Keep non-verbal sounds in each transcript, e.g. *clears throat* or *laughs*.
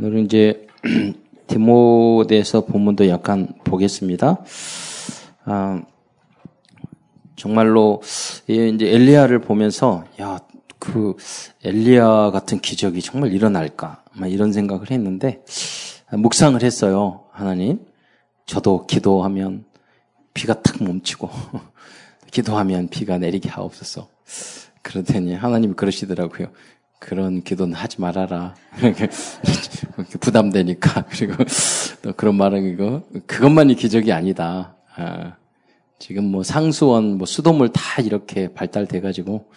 오늘은 이제 *clears throat* 디모데서 본문도 약간 보겠습니다. 아, 정말로 이제 엘리야를 보면서 야, 그 엘리야 같은 기적이 정말 일어날까? 이런 생각을 했는데 묵상을 했어요. 하나님, 저도 기도하면 비가 탁 멈추고 *laughs* 기도하면 비가 내리게 하옵소서. 그러더니 하나님이 그러시더라고요. 그런 기도는 하지 말아라. *laughs* 부담되니까. *laughs* 그리고 또 그런 말은 이거, 그것만이 기적이 아니다. 아, 지금 뭐 상수원, 뭐 수돗물 다 이렇게 발달돼가지고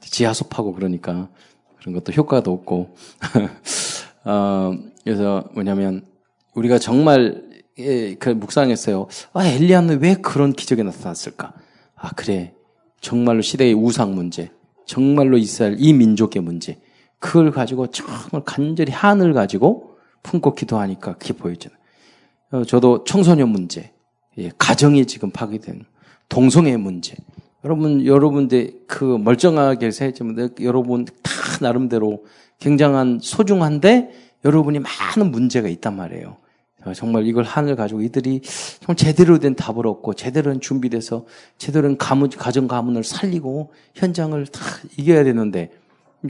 지하수파고 그러니까 그런 것도 효과도 없고. *laughs* 어, 그래서 뭐냐면 우리가 정말 예, 그 묵상했어요. 아, 엘리야는 왜 그런 기적이 나타났을까? 아, 그래. 정말로 시대의 우상 문제. 정말로 이스라엘 이 민족의 문제. 그걸 가지고 정말 간절히 한을 가지고 품고 기도하니까 그게 보여지는. 어, 저도 청소년 문제, 예, 가정이 지금 파괴된 동성애 문제. 여러분, 여러분들 그 멀쩡하게 살지만 여러분 다 나름대로 굉장한 소중한데 여러분이 많은 문제가 있단 말이에요. 정말 이걸 한을 가지고 이들이 정말 제대로 된 답을 얻고 제대로 된 준비돼서 제대로 된 가문, 가정 가문을 살리고 현장을 다 이겨야 되는데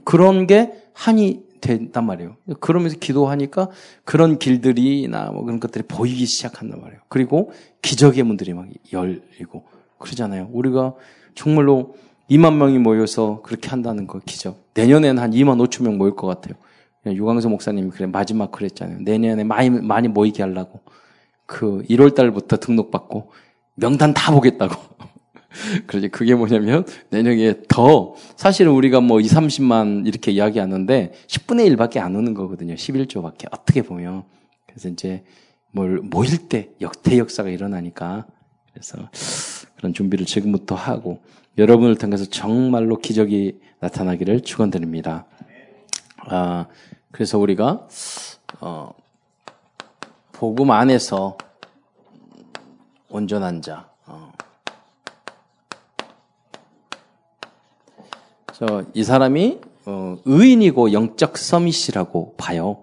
그런 게 한이 된단 말이에요. 그러면서 기도하니까 그런 길들이나 뭐 그런 것들이 보이기 시작한단 말이에요. 그리고 기적의 문들이 막 열리고 그러잖아요. 우리가 정말로 2만 명이 모여서 그렇게 한다는 거 기적. 내년에는 한 2만 5천 명 모일 것 같아요. 유광수 목사님이 그래 마지막 그랬잖아요. 내년에 많이 많이 모이게 하려고 그 1월 달부터 등록받고 명단 다 보겠다고. *laughs* *laughs* 그러지 그게 뭐냐면 내년에 더 사실은 우리가 뭐 2, 30만 이렇게 이야기하는데 10분의 1밖에 안 오는 거거든요. 11조밖에 어떻게 보면 그래서 이제 뭘 모일 때 역대 역사가 일어나니까 그래서 그런 준비를 지금부터 하고 여러분을 통해서 정말로 기적이 나타나기를 축원드립니다. 아 그래서 우리가 어 복음 안에서 온전한 자 이 사람이 어, 의인이고 영적 서밋이라고 봐요.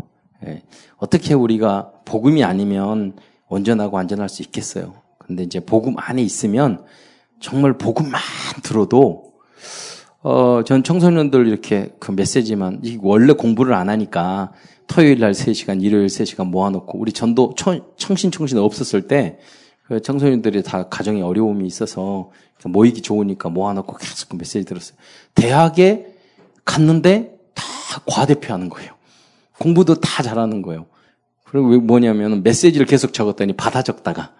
예. 어떻게 우리가 복음이 아니면 온전하고 안전할 수 있겠어요. 근데 이제 복음 안에 있으면 정말 복음만 들어도 어, 전 청소년들 이렇게 그 메시지만 원래 공부를 안 하니까 토요일 날 3시간, 일요일 3시간 모아놓고 우리 전도 청신청신 없었을 때그 청소년들이 다 가정에 어려움이 있어서 모이기 좋으니까 모아놓고 계속 그 메시지 들었어요. 대학에 갔는데 다 과대표하는 거예요. 공부도 다 잘하는 거예요. 그리고 뭐냐면 메시지를 계속 적었더니 받아 적다가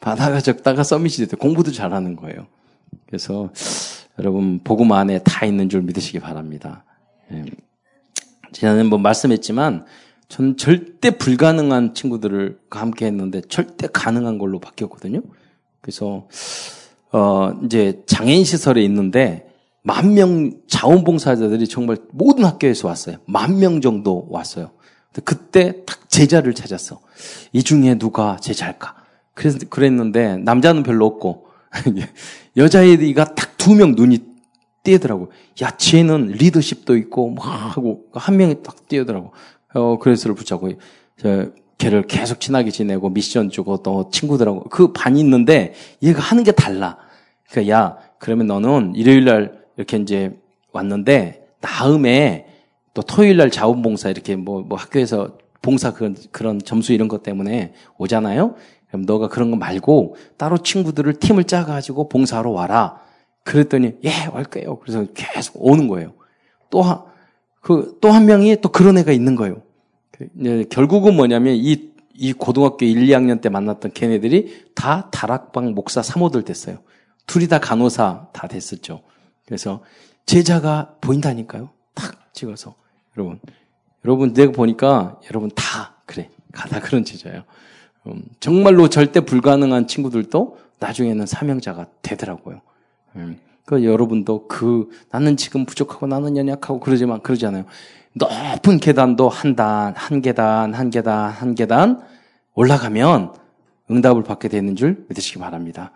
받아 적다가 서밋이 됐대 공부도 잘하는 거예요. 그래서 여러분 복음 안에 다 있는 줄 믿으시기 바랍니다. 예. 지난해 뭐 말씀했지만 저는 절대 불가능한 친구들을 함께 했는데 절대 가능한 걸로 바뀌었거든요. 그래서 어 이제 장애인 시설에 있는데 만 명 자원봉사자들이 정말 모든 학교에서 왔어요. 만 명 정도 왔어요. 그때 딱 제자를 찾았어. 이 중에 누가 제자일까? 그래서 그랬는데 남자는 별로 없고 *laughs* 여자애가 딱 두 명 눈이 띄더라고. 야, 쟤는 리더십도 있고 막 하고 한 명이 딱 띄더라고. 어, 그레스를 붙잡고, 저, 걔를 계속 친하게 지내고 미션 주고 또 친구들하고 그 반이 있는데 얘가 하는 게 달라. 그러니까 야, 그러면 너는 일요일 날 이렇게 이제 왔는데 다음에 또 토요일 날 자원봉사 이렇게 뭐, 뭐 학교에서 봉사 그런, 그런 점수 이런 것 때문에 오잖아요? 그럼 너가 그런 거 말고 따로 친구들을 팀을 짜가지고 봉사하러 와라. 그랬더니 예, 올 거예요. 그래서 계속 오는 거예요. 또 그 또 한 명이 또 그런 애가 있는 거예요. 그, 결국은 뭐냐면 이, 이 고등학교 1, 2학년 때 만났던 걔네들이 다 다락방 목사 사모들 됐어요. 둘이 다 간호사 다 됐었죠. 그래서 제자가 보인다니까요. 탁 찍어서. 여러분. 여러분, 내가 보니까 여러분 다 그래. 가다 그런 제자예요. 음, 정말로 절대 불가능한 친구들도 나중에는 사명자가 되더라고요. 음, 그 여러분도 그 나는 지금 부족하고 나는 연약하고 그러지만 그러잖아요. 높은 계단도 한 단, 한 계단, 한 계단, 한 계단 올라가면 응답을 받게 되는 줄 믿으시기 바랍니다.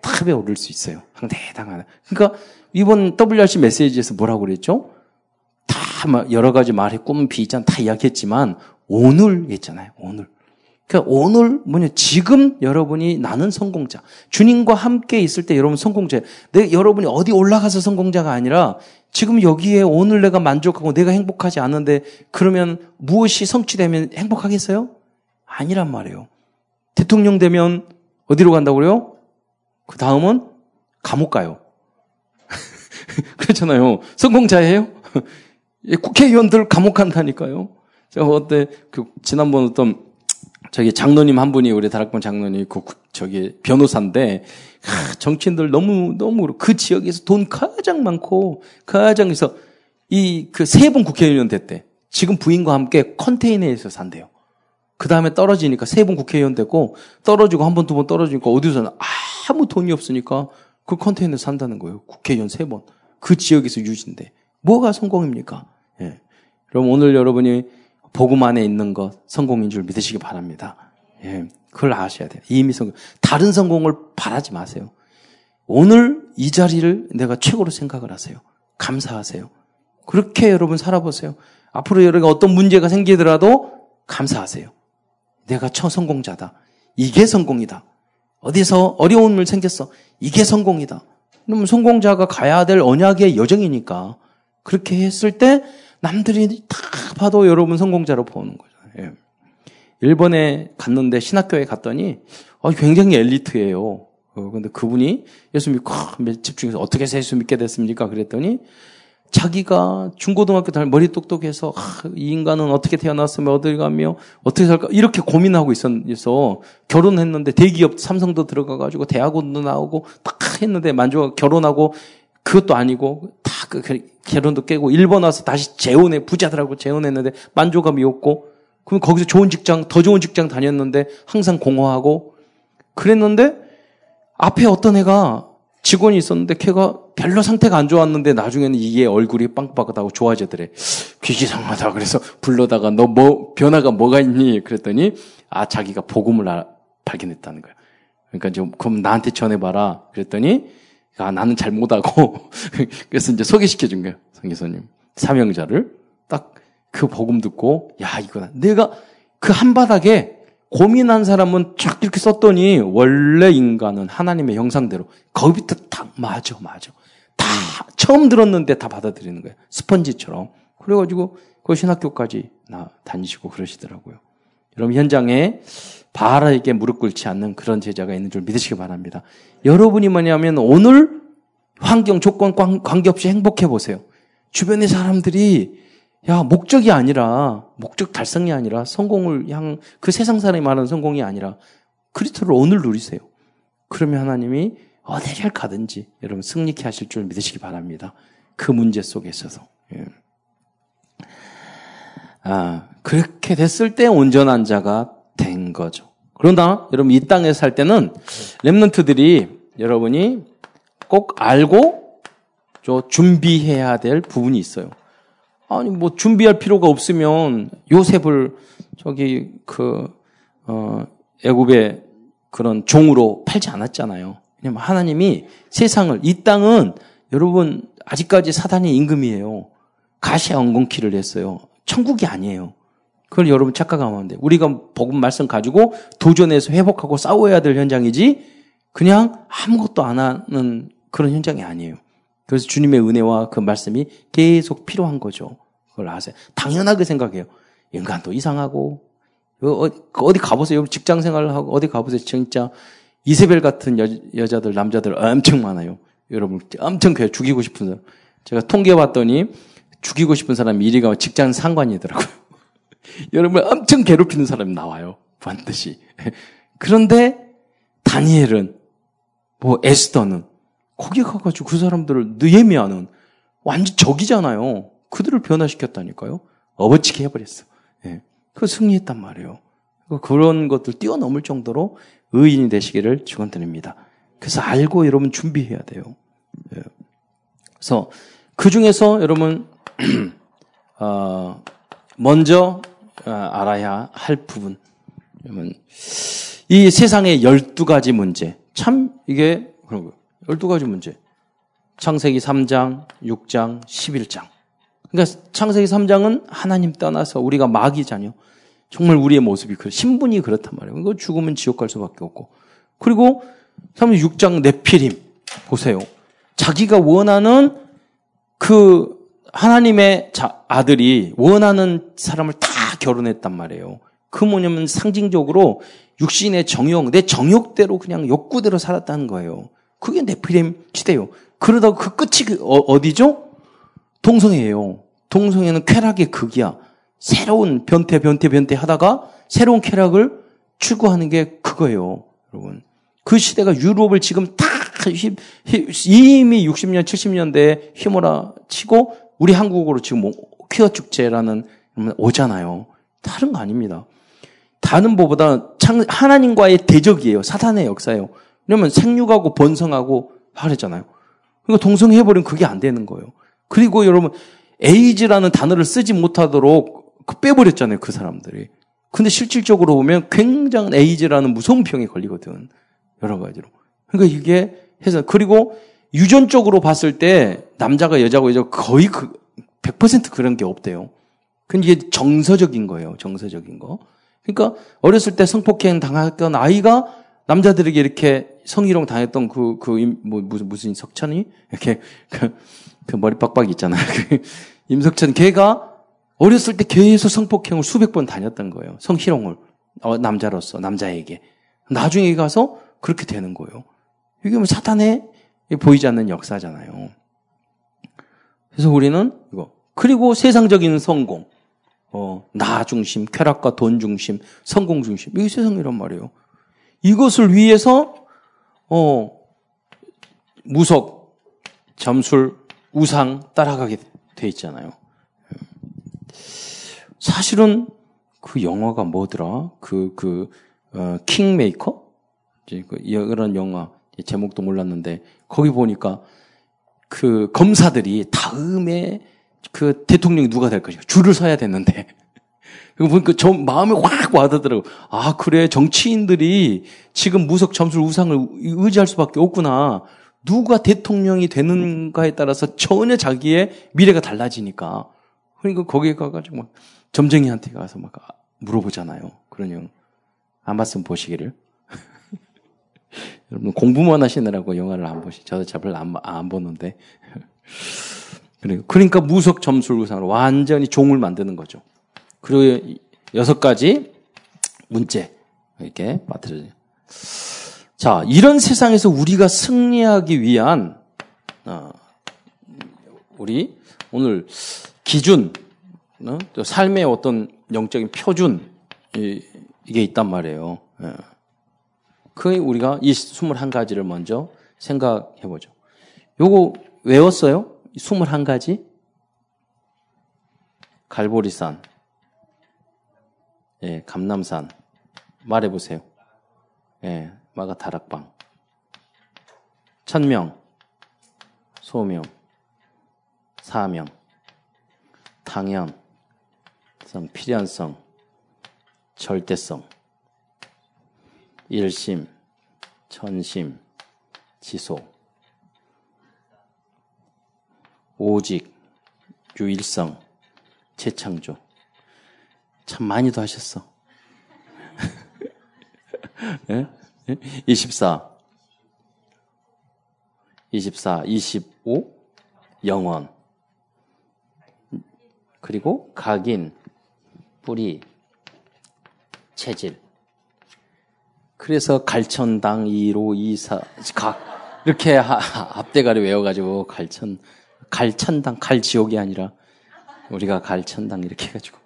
탑에 오를 수 있어요. 상대당하다. 그러니까 이번 WRC 메시지에서 뭐라고 그랬죠? 다 여러 가지 말해 꿈, 비전 다 이야기했지만 오늘 있잖아요. 오늘. 그러니까 오늘 뭐냐 지금 여러분이 나는 성공자. 주님과 함께 있을 때 여러분 성공자. 내 여러분이 어디 올라가서 성공자가 아니라 지금 여기에 오늘 내가 만족하고 내가 행복하지 않은데 그러면 무엇이 성취되면 행복하겠어요? 아니란 말이에요. 대통령 되면 어디로 간다고요? 그 다음은 감옥 가요. *laughs* 그렇잖아요. 성공자예요? *laughs* 국회의원들 감옥 간다니까요. 제가 어때 그 지난번 어떤 저기 장로님 한 분이 우리 다락방 장로님 그 저기 변호사인데 하, 정치인들 너무 너무 그 지역에서 돈 가장 많고 가장에서 이 그세분 국회의원 됐대. 지금 부인과 함께 컨테이너에서 산대요. 그 다음에 떨어지니까 세 번 국회의원 됐고 떨어지고 한 번 두 번 떨어지니까 어디서 아무 돈이 없으니까 그 컨테이너 산다는 거예요. 국회의원 세 번. 그 지역에서 유지인데 뭐가 성공입니까? 예. 그럼 오늘 여러분이 복음 안에 있는 것 성공인 줄 믿으시기 바랍니다. 예. 그걸 아셔야 돼요. 이미 성공. 다른 성공을 바라지 마세요. 오늘 이 자리를 내가 최고로 생각을 하세요. 감사하세요. 그렇게 여러분 살아보세요. 앞으로 여러분 어떤 문제가 생기더라도 감사하세요. 내가 처성공자다. 이게 성공이다. 어디서 어려움을 생겼어. 이게 성공이다. 그러면 성공자가 가야 될 언약의 여정이니까 그렇게 했을 때 남들이 다 봐도 여러분 성공자로 보는 거죠. 예. 일본에 갔는데 신학교에 갔더니 어, 굉장히 엘리트예요. 어, 근데 그분이 예수 믿고 집중해서 어떻게 해서 예수 믿게 됐습니까? 그랬더니 자기가 중고등학교 다닐 머리 똑똑해서 아, 이 인간은 어떻게 태어났으면 어딜 가며 어떻게 살까 이렇게 고민하고 있어서 결혼했는데 대기업 삼성도 들어가 가지고 대학원도 나오고 딱 했는데 만족 결혼하고 그것도 아니고 다그 결혼도 깨고 일본 와서 다시 재혼해 부자들하고 재혼했는데 만족감이 없고 그럼 거기서 좋은 직장 더 좋은 직장 다녔는데 항상 공허하고 그랬는데 앞에 어떤 애가 직원이 있었는데 걔가 별로 상태가 안 좋았는데 나중에는 이게 얼굴이 빵빵하다고 좋아지더래. 귀기상하다. 그래서 불러다가 너 뭐 변화가 뭐가 있니? 그랬더니 아 자기가 복음을 아, 발견했다는 거야. 그러니까 좀 그럼 나한테 전해봐라. 그랬더니 아 나는 잘 못하고. *laughs* 그래서 이제 소개시켜 준 거야 성기사님. 사명자를 딱 그 복음 듣고 야 이거다. 내가 그 한바닥에 고민한 사람은 쫙 이렇게 썼더니 원래 인간은 하나님의 형상대로 거기부터 딱 맞아 맞아. 다 처음 들었는데 다 받아들이는 거예요. 스펀지처럼. 그래가지고 그 신학교까지 나 다니시고 그러시더라고요. 여러분 현장에 바알에게 무릎 꿇지 않는 그런 제자가 있는 줄 믿으시기 바랍니다 여러분이 뭐냐면 오늘 환경 조건 관계없이 행복해 보세요 주변의 사람들이 야, 목적이 아니라, 목적 달성이 아니라, 성공을 향, 그 세상 사람이 말하는 성공이 아니라, 그리스도를 오늘 누리세요. 그러면 하나님이 어디를 가든지 여러분 승리케 하실 줄 믿으시기 바랍니다. 그 문제 속에 있어서. 예. 아, 그렇게 됐을 때 온전한 자가 된 거죠. 그러나 여러분 이 땅에 살 때는 렘넌트들이 여러분이 꼭 알고 저 준비해야 될 부분이 있어요. 아니 뭐 준비할 필요가 없으면 요셉을 저기 그 어, 애굽의 그런 종으로 팔지 않았잖아요. 왜냐면 하나님이 세상을 이 땅은 여러분 아직까지 사단의 임금이에요. 가시 엉겅퀴를 했어요. 천국이 아니에요. 그걸 여러분 착각하면 안 돼. 우리가 복음 말씀 가지고 도전해서 회복하고 싸워야 될 현장이지 그냥 아무것도 안 하는 그런 현장이 아니에요. 그래서 주님의 은혜와 그 말씀이 계속 필요한 거죠. 그걸 아세요? 당연하게 생각해요. 인간도 이상하고 어, 어디 가보세요. 직장 생활하고 어디 가보세요. 진짜 이세벨 같은 여, 여자들 남자들 엄청 많아요. 여러분 엄청 그래 죽이고 싶은 사람. 제가 통계 봤더니 죽이고 싶은 사람이 1위가 직장 상관이더라고요. 여러분 엄청 괴롭히는 사람이 나와요. 반드시. 그런데 다니엘은 뭐 에스더는 거기 가가지고 그 사람들을 느헤미야는 완전 적이잖아요. 그들을 변화시켰다니까요. 어버치게 해버렸어. 예. 그 승리했단 말이에요. 그런 것들 뛰어넘을 정도로 의인이 되시기를 축원드립니다. 그래서 알고 여러분 준비해야 돼요. 예. 그래서 그 중에서 여러분 *clears throat* 어, 먼저 어, 알아야 할 부분. 이 세상의 12가지 문제. 참 이게 그런 거 12가지 문제. 창세기 3장, 6장, 11장. 그러니까 창세기 3장은 하나님 떠나서 우리가 마귀잖아요. 정말 우리의 모습이 그 신분이 그렇단 말이에요. 이거 죽으면 지옥 갈 수밖에 없고. 그리고 36장 네피림 보세요. 자기가 원하는 그 하나님의 아들이 원하는 사람을 다 결혼했단 말이에요. 그 뭐냐면 상징적으로 육신의 정욕, 내 정욕대로 그냥 욕구대로 살았다는 거예요. 그게 네피림 시대요. 그러다가 그 끝이 그 어, 디죠 동성애예요. 동성애는 쾌락의 극이야. 새로운 변태, 변태, 변태 하다가 새로운 쾌락을 추구하는 게 그거예요. 여러분. 그 시대가 유럽을 지금 다 이미 60년, 70년대에 휘몰아 치고 우리 한국으로 지금 뭐 퀴어 축제라는 오잖아요. 다른 거 아닙니다. 다른 뭐보다 하나님과의 대적이에요. 사탄의 역사예요. 왜냐면 생육하고 번성하고 하랬잖아요. 그러니까 동성해버리면 그게 안 되는 거예요. 그리고 여러분, 에이즈라는 단어를 쓰지 못하도록 그 빼버렸잖아요. 그 사람들이. 근데 실질적으로 보면 굉장한 에이즈라는 무서운 병에 걸리거든. 여러 가지로. 그러니까 이게 해서, 그리고 유전적으로 봤을 때 남자가 여자고 여자 거의 그, 100% 그런 게 없대요. 근데 이게 정서적인 거예요. 정서적인 거. 그러니까 어렸을 때 성폭행 당했던 아이가 남자들에게 이렇게 성희롱 당했던 그, 그, 뭐, 무슨, 무슨 석천이? 이렇게, 그, 그 머리 빡빡 있잖아요. *laughs* 그 임석천 걔가 어렸을 때 계속 성폭행을 수백 번 다녔던 거예요. 성희롱을. 어, 남자로서, 남자에게. 나중에 가서 그렇게 되는 거예요. 이게 뭐 사탄의 보이지 않는 역사잖아요. 그래서 우리는 이거. 그리고 세상적인 성공. 어, 나 중심, 쾌락과 돈 중심, 성공 중심. 이게 세상이란 말이에요. 이것을 위해서, 어, 무속, 점술, 우상 따라가게 돼 있잖아요. 사실은 그 영화가 뭐더라? 그, 그, 어, 킹메이커? 이제 그, 이런 영화, 제목도 몰랐는데, 거기 보니까 그 검사들이 다음에 그 대통령이 누가 될 것인가 줄을 서야 됐는데 *laughs* 그거 보니까 저 마음에 확 와닿더라고. 아 그래 정치인들이 지금 무석 점술 우상을 의지할 수밖에 없구나. 누가 대통령이 되는가에 따라서 전혀 자기의 미래가 달라지니까. 그러니까 거기에 가가지고 막 점쟁이한테 가서 막 물어보잖아요. 영. 안 봤으면 보시기를. *laughs* 여러분 공부만 하시느라고 영화를 안 보시. 저도 잡을 안, 안 보는데. *laughs* 그러니까 무석 점술 우상으로 완전히 종을 만드는 거죠. 그리고 여섯 가지 문제 이렇게 빠뜨려요. 자, 이런 세상에서 우리가 승리하기 위한 어, 우리 오늘 기준, 어, 또 삶의 어떤 영적인 표준 이, 게 있단 말이에요. 예. 그 우리가 이 21가지를 먼저 생각해 보죠. 요거 외웠어요? 21가지? 갈보리산, 예, 감남산. 말해보세요. 예, 마가 다락방. 천명, 소명, 사명, 당연, 필연성, 절대성, 일심, 천심, 지소, 오직, 유일성, 재창조. 참 많이도 하셨어. *laughs* 예? 24, 24, 25, 영원. 그리고 각인, 뿌리, 체질. 그래서 갈천당 2로 2사 각 이렇게 하, 앞대가리 외워가지고 갈천 갈 천당 갈 지옥이 아니라 우리가 갈 천당 이렇게 해가지고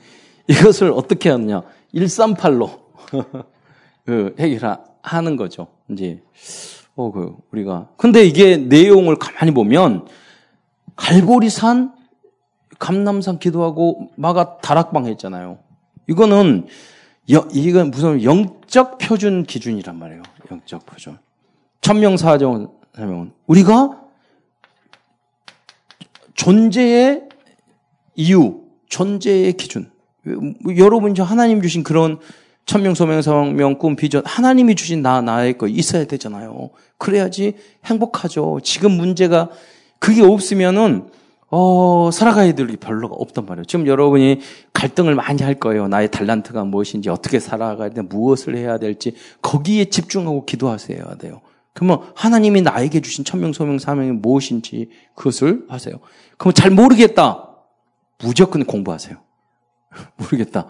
*laughs* 이것을 어떻게 하느냐 138로 *laughs* 그 해결하는 거죠. 이제 어 그 우리가 근데 이게 내용을 가만히 보면 갈보리산 감남산 기도하고 마가 다락방 했잖아요. 이거는 여, 이건 무슨 영적 표준 기준이란 말이에요. 영적 표준. 천명사정 하면 우리가 존재의 이유, 존재의 기준. 여러분 이 하나님 주신 그런 천명, 소명, 성명, 꿈, 비전, 하나님이 주신 나, 나의 거 있어야 되잖아요. 그래야지 행복하죠. 지금 문제가 그게 없으면은 어, 살아가야 될 게 별로가 없단 말이에요. 지금 여러분이 갈등을 많이 할 거예요. 나의 달란트가 무엇인지, 어떻게 살아가야 돼, 무엇을 해야 될지, 거기에 집중하고 기도하셔야 돼요. 그러면 하나님이 나에게 주신 천명, 소명, 사명이 무엇인지 그것을 하세요. 그러면 잘 모르겠다. 무조건 공부하세요. *laughs* 모르겠다.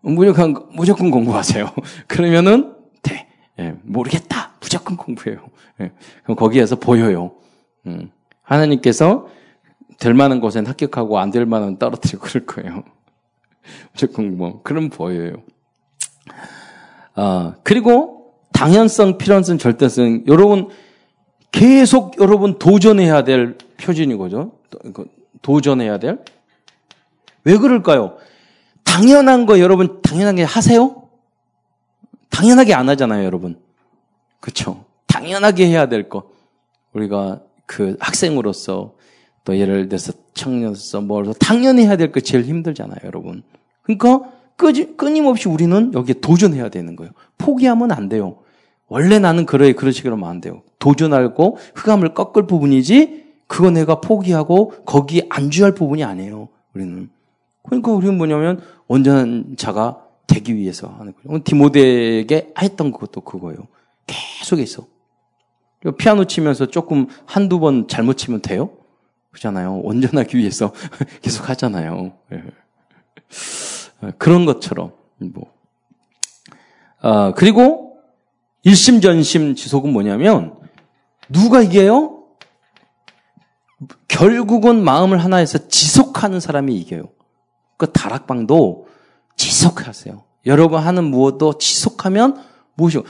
무조건, 무조건 공부하세요. *laughs* 그러면은, 돼. 예, 모르겠다. 무조건 공부해요. 예, 그럼 거기에서 보여요. 음, 하나님께서 될 만한 곳엔 합격하고 안 될 만한 떨어뜨리고 그럴 거예요. *laughs* 무조건 뭐, 그럼 보여요. 아, 그리고 당연성, 필연성, 절대성. 여러분, 계속 여러분 도전해야 될 표준이 거죠. 도전해야 될. 왜 그럴까요? 당연한 거 여러분 당연하게 하세요? 당연하게 안 하잖아요, 여러분. 그렇죠? 당연하게 해야 될 거. 우리가 그 학생으로서 또 예를 들어서 청년으로서 뭐 당연히 해야 될 거 제일 힘들잖아요, 여러분. 그러니까 끊임없이 우리는 여기에 도전해야 되는 거예요. 포기하면 안 돼요. 원래 나는 그래 그러시 그러면 안 돼요. 도전하고 흑암을 꺾을 부분이지 그거 내가 포기하고 거기에 안주할 부분이 아니에요. 우리는. 그러니까 우리는 뭐냐면 온전한 자가 되기 위해서 하는 거예요. 디모데에게 했던 것도 그거예요. 계속해서. 피아노 치면서 조금 한두 번 잘못 치면 돼요? 그잖아요. 온전하기 위해서 *laughs* 계속 하잖아요. 예. 그런 것처럼, 뭐. 아, 그리고 일심 전심 지속은 뭐냐면, 누가 이겨요? 결국은 마음을 하나에서 지속하는 사람이 이겨요. 그 다락방도 지속하세요. 여러분 하는 무엇도 지속하면 무엇이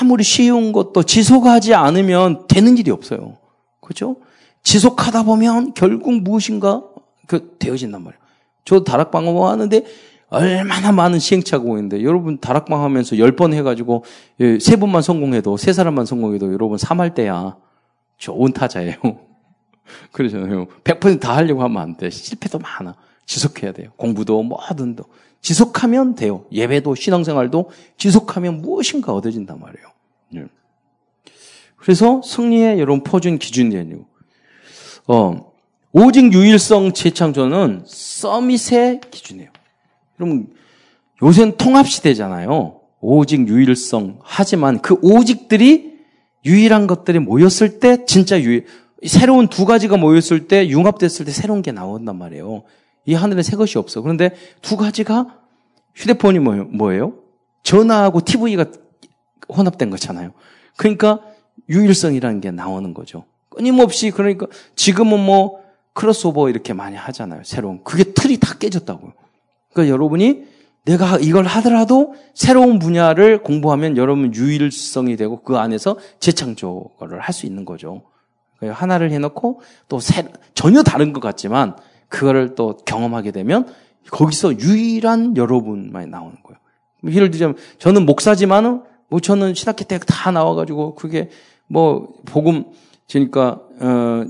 아무리 쉬운 것도 지속하지 않으면 되는 일이 없어요. 그렇죠? 지속하다 보면 결국 무엇인가 그 되어진단 말이에요. 저도 다락방 하는데 얼마나 많은 시행착오가 있는데 여러분 다락방 하면서 10번 해가지고 3번만 예, 성공해도 3사람만 성공해도 여러분 3할 때야 좋은 타자예요. *laughs* 그러잖아요. 100%다 하려고 하면 안 돼. 실패도 많아. 지속해야 돼요. 공부도 뭐든도. 지속하면 돼요. 예배도 신앙생활도 지속하면 무엇인가 얻어진단 말이에요. 예. 그래서 승리의 여러분 포준 기준이 아니고 어, 오직 유일성 재창조는 서밋의 기준이에요. 그럼 요새는 통합시대잖아요. 오직 유일성. 하지만 그 오직들이 유일한 것들이 모였을 때 진짜 유일, 새로운 두 가지가 모였을 때 융합됐을 때 새로운 게 나온단 말이에요. 이 하늘에 새 것이 없어. 그런데 두 가지가 휴대폰이 뭐 예요? 전화하고 TV가 혼합된 거잖아요. 그러니까 유일성이라는 게 나오는 거죠. 끊임없이 그러니까 지금은 뭐 크로스오버 이렇게 많이 하잖아요. 새로운 그게 틀이 다 깨졌다고요. 그러니까 여러분이 내가 이걸 하더라도 새로운 분야를 공부하면 여러분 유일성이 되고 그 안에서 재창조를 할 수 있는 거죠. 하나를 해놓고 또 새, 전혀 다른 것 같지만 그거를 또 경험하게 되면 거기서 유일한 여러분만이 나오는 거예요. 예를 들자면 저는 목사지만은 뭐 저는 신학교 때다 나와가지고 그게 뭐 복음 그러니까 어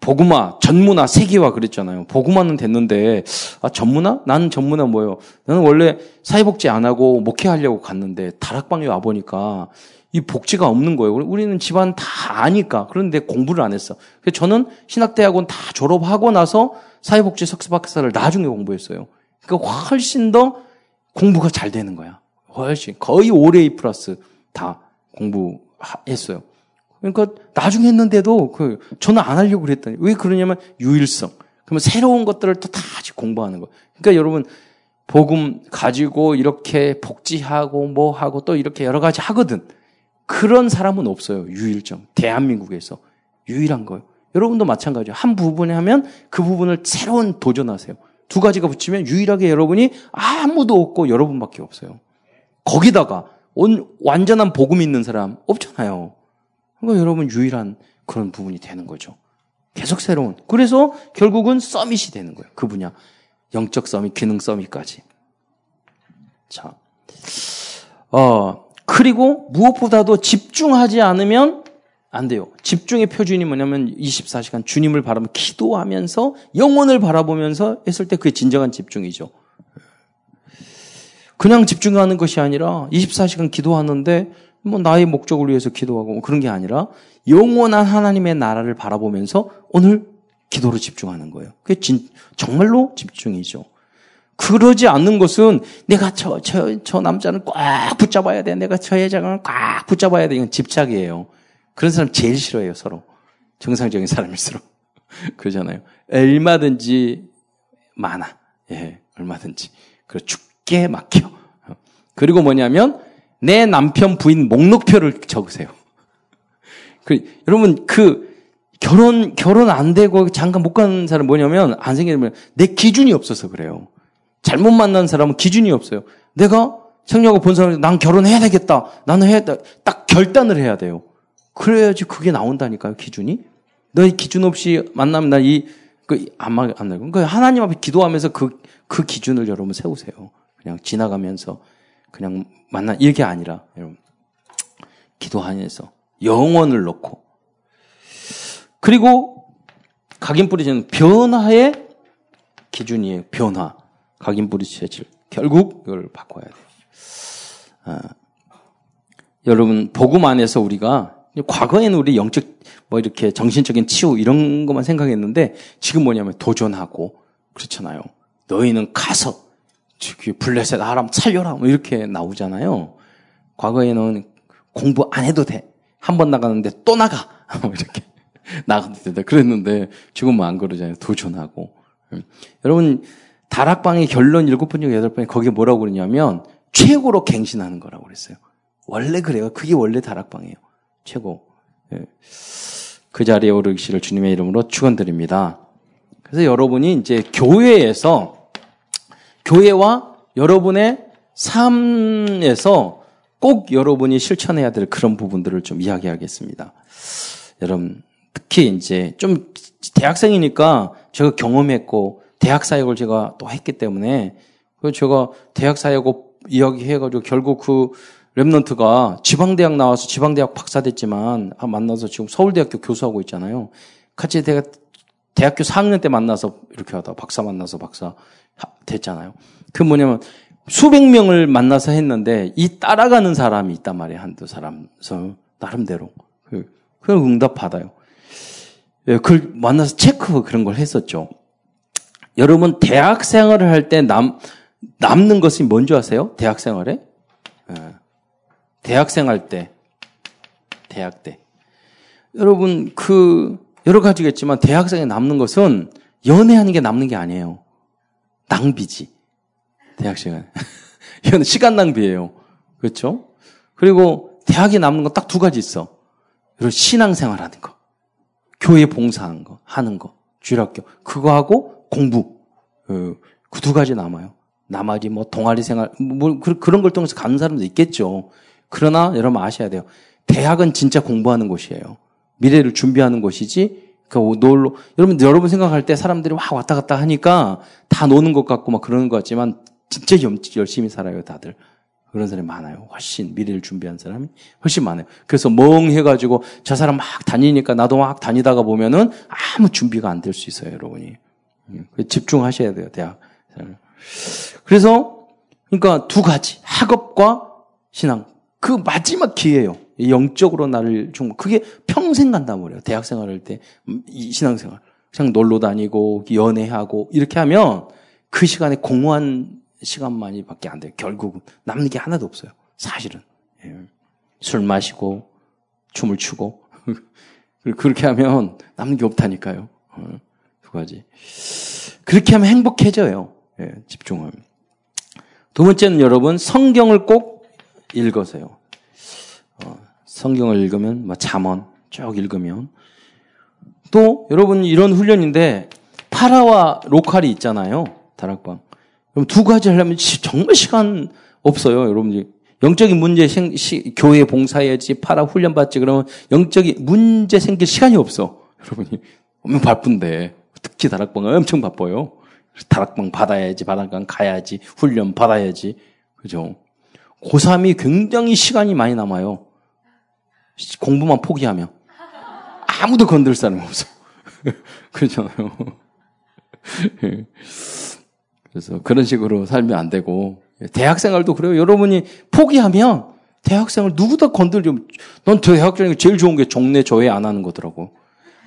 복음화, 전문화, 세계화 그랬잖아요. 복음화는 됐는데 아 전문화? 나는 전문화 뭐예요? 나는 원래 사회복지 안 하고 목회하려고 갔는데 다락방에 와 보니까 이 복지가 없는 거예요. 우리는 집안 다 아니까. 그런데 공부를 안 했어. 그래서 저는 신학대학원 다 졸업하고 나서 사회복지 석사박사를 나중에 공부했어요. 그러니까 훨씬 더 공부가 잘 되는 거야. 훨씬. 거의 5레이 플러스 다 공부했어요. 그러니까 나중에 했는데도 그 저는 안 하려고 그랬더니 왜 그러냐면 유일성. 그러면 새로운 것들을 또 다시 공부하는 거. 그러니까 여러분 복음 가지고 이렇게 복지하고 뭐 하고 또 이렇게 여러 가지 하거든. 그런 사람은 없어요. 유일점. 대한민국에서 유일한 거예요. 여러분도 마찬가지예요. 한 부분에 하면 그 부분을 새로운 도전하세요. 두 가지가 붙이면 유일하게 여러분이 아무도 없고 여러분밖에 없어요. 거기다가 온, 완전한 복음 있는 사람 없잖아요. 그러니까 여러분 유일한 그런 부분이 되는 거죠. 계속 새로운. 그래서 결국은 서밋이 되는 거예요. 그 분야. 영적 서밋, 기능 서밋까지. 자. 어, 그리고 무엇보다도 집중하지 않으면 안 돼요. 집중의 표준이 뭐냐면 24시간 주님을 바라보면 기도하면서 영혼을 바라보면서 했을 때 그게 진정한 집중이죠. 그냥 집중하는 것이 아니라 24시간 기도하는데 뭐 나의 목적을 위해서 기도하고 뭐 그런 게 아니라 영원한 하나님의 나라를 바라보면서 오늘 기도로 집중하는 거예요. 그게 진, 정말로 집중이죠. 그러지 않는 것은 내가 저, 저, 저 남자는 꽉 붙잡아야 돼. 내가 저 여자를 꽉 붙잡아야 돼. 이건 집착이에요. 그런 사람 제일 싫어해요, 서로. 정상적인 사람일수록. *laughs* 그러잖아요. 얼마든지 많아. 예, 얼마든지. 그리고 죽게 막혀. 그리고 뭐냐면, 내 남편 부인 목록표를 적으세요. 그, 여러분, 그, 결혼, 결혼 안 되고 잠깐 못 가는 사람 뭐냐면, 안 생기면 내 기준이 없어서 그래요. 잘못 만난 사람은 기준이 없어요. 내가 생략하고 본 사람이 난 결혼해야 되겠다. 나는 해야 돼. 딱 결단을 해야 돼요. 그래야지 그게 나온다니까요, 기준이. 너의 기준 없이 만나면 나 이, 그, 안, 막, 안 나고. 그 하나님 앞에 기도하면서 그, 그 기준을 여러분 세우세요. 그냥 지나가면서 그냥 만나, 이게 아니라, 여러분. 기도하면서 영원을 놓고. 그리고 각인 뿌리지는 변화의 기준이에요. 변화. 각인 뿌리체질. 결국 이걸 바꿔야 돼요. 아, 여러분 복음 안에서 우리가 과거에는 우리 영적 뭐 이렇게 정신적인 치유 이런 것만 생각했는데 지금 뭐냐면 도전하고 그렇잖아요. 너희는 가서 블레셋 아람 살려라 뭐 이렇게 나오잖아요. 과거에는 공부 안 해도 돼. 한 번 나가는데 또 나가. *laughs* 뭐 이렇게 나가도 된다. 그랬는데 지금은 안 그러잖아요. 도전하고. 음. 여러분 다락방의 결론 일곱 번 중에 여덟 번에 거기에 뭐라고 그러냐면 최고로 갱신하는 거라고 그랬어요. 원래 그래요. 그게 원래 다락방이에요. 최고. 예. 그 자리에 오르기를 주님의 이름으로 축원드립니다. 그래서 여러분이 이제 교회에서 교회와 여러분의 삶에서 꼭 여러분이 실천해야 될 그런 부분들을 좀 이야기하겠습니다. 여러분 특히 이제 좀 대학생이니까 제가 경험했고 대학 사역을 제가 또 했기 때문에 그 제가 대학 사역을 이야기해가지고 결국 그 랩런트가 지방대학 나와서 지방대학 박사 됐지만 아, 만나서 지금 서울대학교 교수하고 있잖아요. 같이 대학, 대학교 4학년 때 만나서 이렇게 하다 박사 만나서 박사 됐잖아요. 그 뭐냐면 수백 명을 만나서 했는데 이 따라가는 사람이 있단 말이에요. 한두 사람. 그래서 나름대로. 그, 그 응답 받아요. 예, 그걸 만나서 체크 그런 걸 했었죠. 여러분 대학 생활을 할 때 남, 남는 것이 뭔지 아세요? 대학 생활에? 예. 대학 생활 때, 대학 때. 여러분 그 여러 가지겠지만 대학생에 남는 것은 연애하는 게 남는 게 아니에요. 낭비지. 대학 시간. *laughs* 이건 시간 낭비예요. 그렇죠? 그리고 대학에 남는 건 딱 두 가지 있어. 그리고 신앙생활 하는 거. 교회 봉사하는 거, 하는 거. 주일학교. 그거 하고 공부. 그 두 가지 남아요. 나머지 뭐 동아리 생활, 뭐 그런 걸 통해서 가는 사람도 있겠죠. 그러나 여러분 아셔야 돼요. 대학은 진짜 공부하는 곳이에요. 미래를 준비하는 곳이지. 그 놀러 여러분 여러분 생각할 때 사람들이 막 왔다 갔다 하니까 다 노는 것 같고 막 그러는 것 같지만 진짜 열심히 살아요 다들. 그런 사람이 많아요. 훨씬 미래를 준비한 사람이 훨씬 많아요. 그래서 멍해가지고 저 사람 막 다니니까 나도 막 다니다가 보면은 아무 준비가 안 될 수 있어요, 여러분이. 음, 집중하셔야 돼요, 대학. 그래서, 그러니까 두 가지. 학업과 신앙. 그 마지막 기회예요. 영적으로 나를 좀, 그게 평생 간단 말이에요. 대학 생활 할 때, 음, 이 신앙생활. 그냥 놀러 다니고, 연애하고, 이렇게 하면 그 시간에 공허한 시간만이 밖에 안 돼요. 결국은. 남는 게 하나도 없어요. 사실은. 예. 술 마시고, 춤을 추고. *laughs* 그렇게 하면 남는 게 없다니까요. 어, 두 가지. 그렇게 하면 행복해져요. 예, 집중하면. 두 번째는 여러분 성경을 꼭 읽으세요. 어, 성경을 읽으면 뭐 잠언 쭉 읽으면 또 여러분 이런 훈련인데 파라와 로컬이 있잖아요. 다락방. 그럼 두 가지 하려면 정말 시간 없어요, 여러분들. 영적인 문제 생, 시, 교회 봉사해야지, 파라 훈련 받지, 그러면 영적인 문제 생길 시간이 없어. 여러분이. 엄청 바쁜데. 특히 다락방은 엄청 바빠요. 다락방 받아야지, 다락방 가야지, 훈련 받아야지. 그죠? 고3이 굉장히 시간이 많이 남아요. 공부만 포기하면. 아무도 건들 사람이 없어. *laughs* 그렇잖아요. *laughs* 그래서 그런 식으로 살면 안 되고, 대학생활도 그래요. 여러분이 포기하면 대학생을 누구도 건들지, 넌 대학생이 제일 좋은 게 종래 조회 안 하는 거더라고.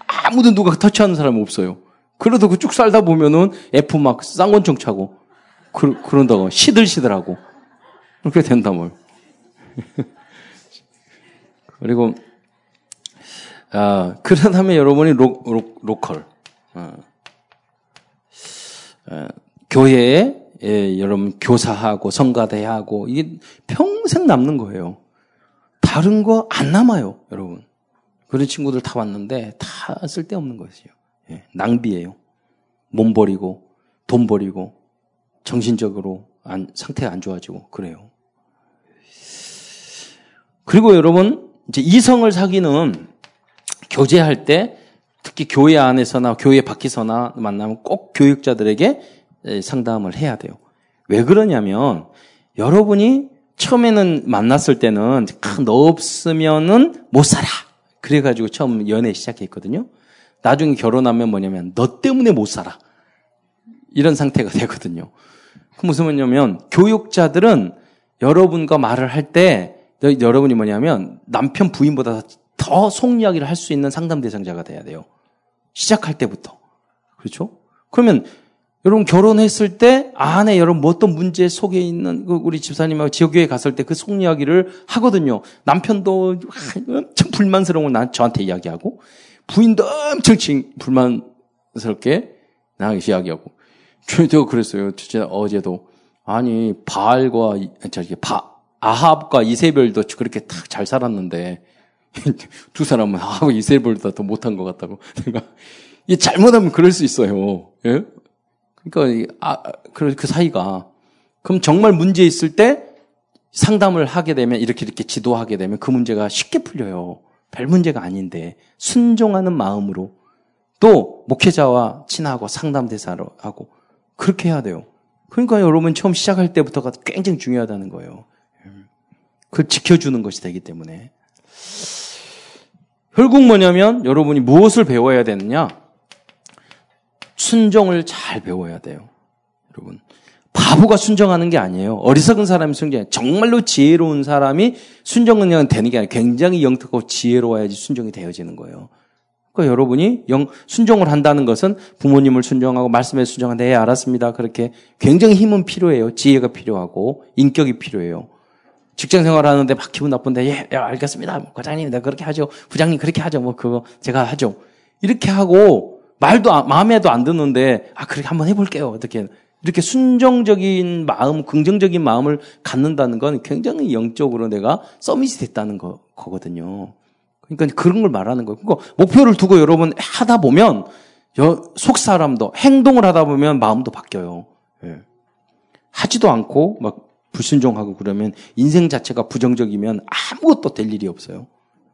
아무도 누가 터치하는 사람 없어요. 그러다 쭉 살다 보면은 F 막 쌍권총 차고, 그, 그런다고 시들시들하고. 그렇게 된다 뭘. *laughs* 그리고, 아, 그러다면 여러분이 로, 로, 로컬. 어. 어, 교회에 예, 여러분 교사하고 성가대하고 이게 평생 남는 거예요. 다른 거 안 남아요, 여러분. 그런 친구들 다 왔는데 다 쓸데없는 것이에요. 예, 낭비예요. 몸 버리고 돈 버리고 정신적으로 안, 상태가 안 좋아지고 그래요. 그리고 여러분 이제 이성을 사귀는 교제할 때 특히 교회 안에서나 교회 밖에서나 만나면 꼭 교육자들에게 상담을 해야 돼요. 왜 그러냐면 여러분이 처음에는 만났을 때는 너 없으면은 못 살아. 그래가지고 처음 연애 시작했거든요. 나중에 결혼하면 뭐냐면 너 때문에 못 살아. 이런 상태가 되거든요. 그 무슨 말이냐면 교육자들은 여러분과 말을 할 때 여러분이 뭐냐면 남편 부인보다 더 속 이야기를 할 수 있는 상담 대상자가 돼야 돼요. 시작할 때부터. 그렇죠? 그러면 여러분 결혼했을 때 안에 여러분 뭐 어떤 문제 속에 있는 그 우리 집사님하고 지역교회 갔을 때 그 속 이야기를 하거든요. 남편도 엄청 불만스러운 걸 난 저한테 이야기하고 부인도 엄청 불만스럽게 나한테 이야기하고 저도 그랬어요. 어제도 아니 바알과 저기 바 아합과 이세벨도 그렇게 딱잘 살았는데 *laughs* 두 사람은 아하고 이세벨보다 더 못한 것 같다고. *laughs* 내가 이 잘못하면 그럴 수 있어요. 예? 그러니까 아, 그, 그 사이가 그럼 정말 문제 있을 때 상담을 하게 되면 이렇게 이렇게 지도하게 되면 그 문제가 쉽게 풀려요. 별 문제가 아닌데 순종하는 마음으로 또 목회자와 친하고 상담 대사로 하고 그렇게 해야 돼요. 그러니까 여러분 처음 시작할 때부터가 굉장히 중요하다는 거예요. 그걸 지켜주는 것이 되기 때문에 결국 뭐냐면 여러분이 무엇을 배워야 되느냐? 순종을 잘 배워야 돼요. 여러분. 바보가 순종하는 게 아니에요. 어리석은 사람이 순종. 정말로 지혜로운 사람이 순종은 그냥 되는 게 아니라 굉장히 영특하고 지혜로워야지 순종이 되어지는 거예요. 그러니까 여러분이 영, 순종을 한다는 것은 부모님을 순종하고 말씀에 순종한다. 네, 알았습니다. 그렇게 굉장히 힘은 필요해요. 지혜가 필요하고 인격이 필요해요. 직장 생활 하는데 막 기분 나쁜데, 예, 예 알겠습니다. 과장님, 내가 그렇게 하죠. 부장님, 그렇게 하죠. 뭐, 그거 제가 하죠. 이렇게 하고, 말도 마음에도 안 드는데 아 그렇게 한번 해볼게요. 어떻게 이렇게 순정적인 마음, 긍정적인 마음을 갖는다는 건 굉장히 영적으로 내가 서밋이 됐다는 거, 거거든요. 그러니까 그런 걸 말하는 거예요. 그러니까 목표를 두고 여러분 하다 보면 속 사람도 행동을 하다 보면 마음도 바뀌어요. 예. 하지도 않고 막 불순종하고 그러면 인생 자체가 부정적이면 아무것도 될 일이 없어요.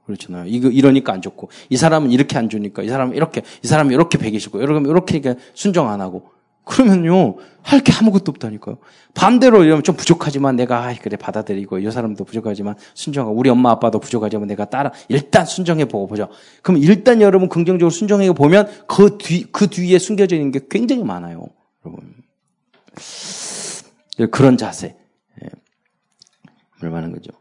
그렇잖아요. 이거 이러니까 안 좋고 이 사람은 이렇게 안 주니까 이 사람은 이렇게 이 사람은 이렇게 배기시고 이러면 이렇게 순정 안 하고 그러면요 할 게 아무것도 없다니까요. 반대로 이러면 좀 부족하지만 내가 아 그래 받아들이고 이 사람도 부족하지만 순정하고 우리 엄마 아빠도 부족하지만 내가 따라 일단 순정해 보고 보죠. 그럼 일단 여러분 긍정적으로 순정해 보면 그 뒤그 그 뒤에 숨겨져 있는 게 굉장히 많아요, 여러분. 그런 자세. 예. 얼마나 거죠.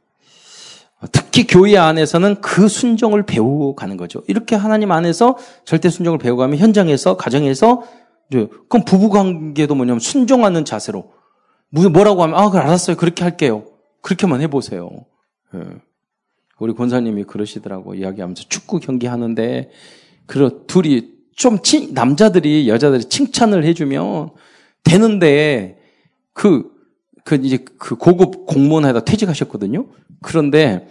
특히 교회 안에서는 그 순종을 배우고 가는 거죠. 이렇게 하나님 안에서 절대 순종을 배워가면 현장에서 가정에서 그럼 부부 관계도 뭐냐면 순종하는 자세로 뭐라고 하면 아, 그래 알았어요. 그렇게 할게요. 그렇게만 해보세요. 예. 우리 권사님이 그러시더라고 이야기하면서 축구 경기 하는데 그 둘이 좀 치, 남자들이 여자들이 칭찬을 해주면 되는데 그 그 이제 그 고급 공무원에다 퇴직하셨거든요. 그런데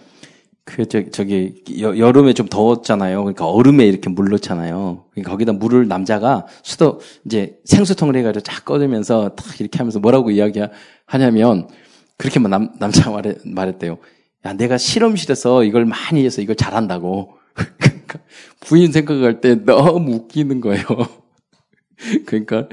그 저, 저기 여, 름에좀 더웠잖아요. 그러니까 얼음에 이렇게 물 넣잖아요. 그러니까 거기다 물을 남자가 수도 이제 생수통을 해가지고 쫙 꺼내면서 딱 이렇게 하면서 뭐라고 이야기하냐면 그렇게만 남 남자가 말해, 말했대요. 야 내가 실험실에서 이걸 많이 해서 이걸 잘한다고. 그러니까 부인 생각할 때 너무 웃기는 거예요. *laughs* 그러니까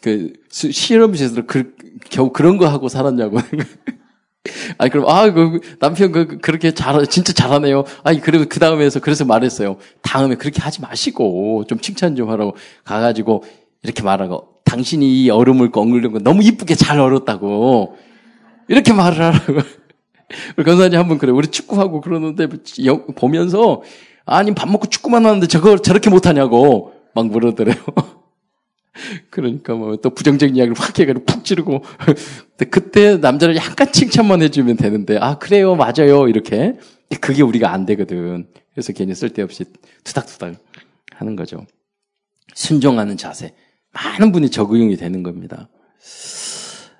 그 실험실에서 그, 겨우 그런 거 하고 살았냐고. *laughs* 아니 그럼 아 그 남편 그 그렇게 잘 진짜 잘하네요. 아니 그리고 그 다음에서 그래서 말했어요. 다음에 그렇게 하지 마시고 좀 칭찬 좀 하라고 가가지고 이렇게 말하고 당신이 이 얼음을 꺾는 거 너무 이쁘게 잘 얼었다고 이렇게 말을 하라고. *laughs* 우리 권사님 한분 그래. 우리 축구하고 그러는데 보면서 아니 밥 먹고 축구만 하는데 저거 저렇게 못하냐고. 막 물어들어요. *laughs* 그러니까 뭐 또 부정적인 이야기를 확 해가지고 푹 찌르고. 그때 남자를 약간 칭찬만 해주면 되는데, 아, 그래요, 맞아요, 이렇게. 그게 우리가 안 되거든. 그래서 괜히 쓸데없이 투닥투닥 하는 거죠. 순종하는 자세. 많은 분이 적용이 되는 겁니다.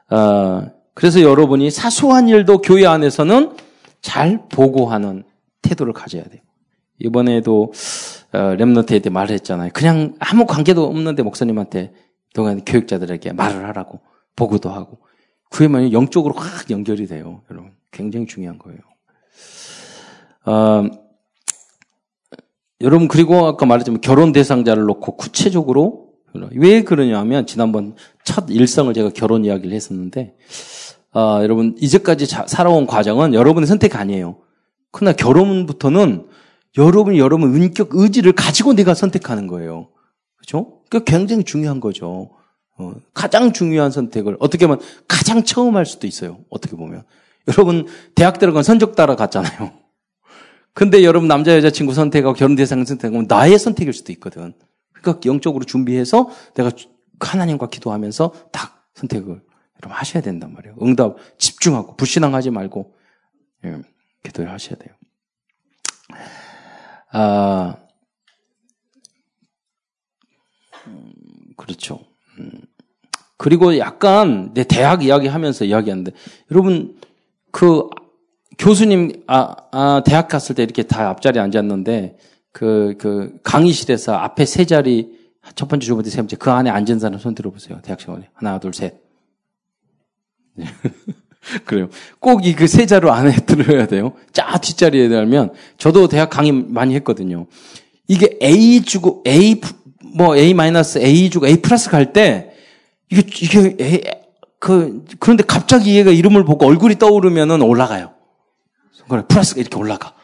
아, 그래서 여러분이 사소한 일도 교회 안에서는 잘 보고하는 태도를 가져야 돼요. 이번에도 어, 랩너트에 대 말을 했잖아요. 그냥 아무 관계도 없는데 목사님한테 동안 교육자들에게 말을 하라고 보고도 하고 그에만 영적으로 확 연결이 돼요. 여러분 굉장히 중요한 거예요. 어, 여러분 그리고 아까 말했지만 결혼 대상자를 놓고 구체적으로 왜 그러냐면 지난번 첫 일성을 제가 결혼 이야기를 했었는데 어, 여러분 이제까지 자, 살아온 과정은 여러분의 선택 아니에요. 그러나 결혼부터는 여러분이 여러분 은격 의지를 가지고 내가 선택하는 거예요. 그렇죠? 그 굉장히 중요한 거죠. 어, 가장 중요한 선택을 어떻게 보면 가장 처음 할 수도 있어요. 어떻게 보면 여러분 대학 들어간 선적 따라 갔잖아요. *laughs* 근데 여러분 남자 여자 친구 선택하고 결혼 대상 선택하면 나의 선택일 수도 있거든. 그러니까 영적으로 준비해서 내가 하나님과 기도하면서 딱 선택을 여러분 하셔야 된단 말이에요. 응답 집중하고 불신앙하지 말고 예, 기도를 하셔야 돼요. 아, 음, 그렇죠. 음. 그리고 약간 내 대학 이야기 하면서 이야기하는데, 여러분, 그, 교수님, 아, 아, 대학 갔을 때 이렇게 다 앞자리에 앉았는데, 그, 그, 강의실에서 앞에 세 자리, 첫 번째, 두 번째, 세 번째, 그 안에 앉은 사람 손 들어보세요. 대학 시간에. 하나, 둘, 셋. *laughs* *laughs* 그래요. 꼭 이 그 세 자루 안에 *laughs* 들어야 돼요. 짜 뒷자리에 들면 저도 대학 강의 많이 했거든요. 이게 A 주고 A 뭐 A 마이너스 A 주고 A 플러스 갈 때 이게 이게 A, 그 그런데 갑자기 얘가 이름을 보고 얼굴이 떠오르면은 올라가요. 손가락 플러스가 이렇게 올라가.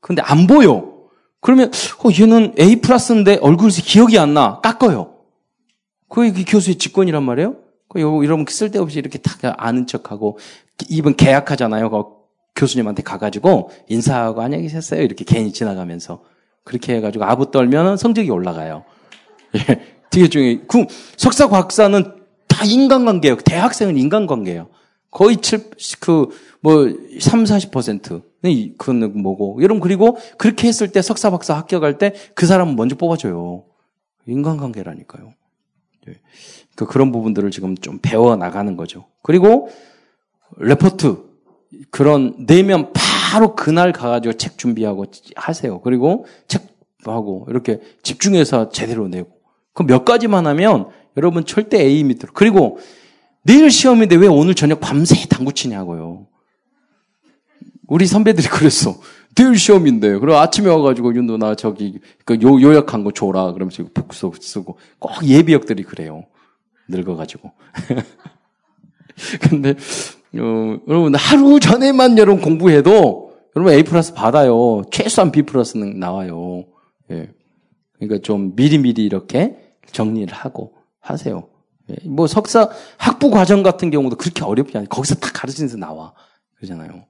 근데 안 보여. 그러면 어 얘는 A 플러스인데 얼굴이 기억이 안 나. 깎아요. 그게 교수의 직권이란 말이에요. 그 여러분 쓸데없이 이렇게 다 아는 척하고 이번 계약하잖아요. 그 교수님한테 가가지고 인사하고 안녕히 계셨어요. 이렇게 괜히 지나가면서 그렇게 해가지고 아부 떨면 성적이 올라가요. *laughs* 예, 되게 중요해. 그 석사 과학사는 다 인간관계예요. 대학생은 인간관계예요. 거의 7, 그, 뭐, 3, 40%. 그건 뭐고. 여러분, 그리고 그렇게 했을 때 석사, 박사 합격할 때 그 사람은 먼저 뽑아줘요. 인간관계라니까요. 예. 그 그런 부분들을 지금 좀 배워 나가는 거죠. 그리고 레포트 그런 내면 바로 그날 가가지고 책 준비하고 하세요. 그리고 책 하고 이렇게 집중해서 제대로 내고 그 몇 가지만 하면 여러분 절대 A 밑으로 그리고 내일 시험인데 왜 오늘 저녁 밤새 당구 치냐고요. 우리 선배들이 그랬어. 내일 시험인데. 그리고 아침에 와가지고, 윤도 나 저기, 그 요, 요약한 거 줘라. 그러면서 복수 쓰고. 꼭 예비역들이 그래요. 늙어가지고. *laughs* 근데, 어, 여러분, 하루 전에만 여러분 공부해도, 여러분 A 플러스 받아요. 최소한 B 플러스는 나와요. 예. 그러니까 좀 미리미리 이렇게 정리를 하고 하세요. 예. 뭐 석사 학부 과정 같은 경우도 그렇게 어렵지 않아요. 거기서 딱 가르치면서 나와. 그러잖아요.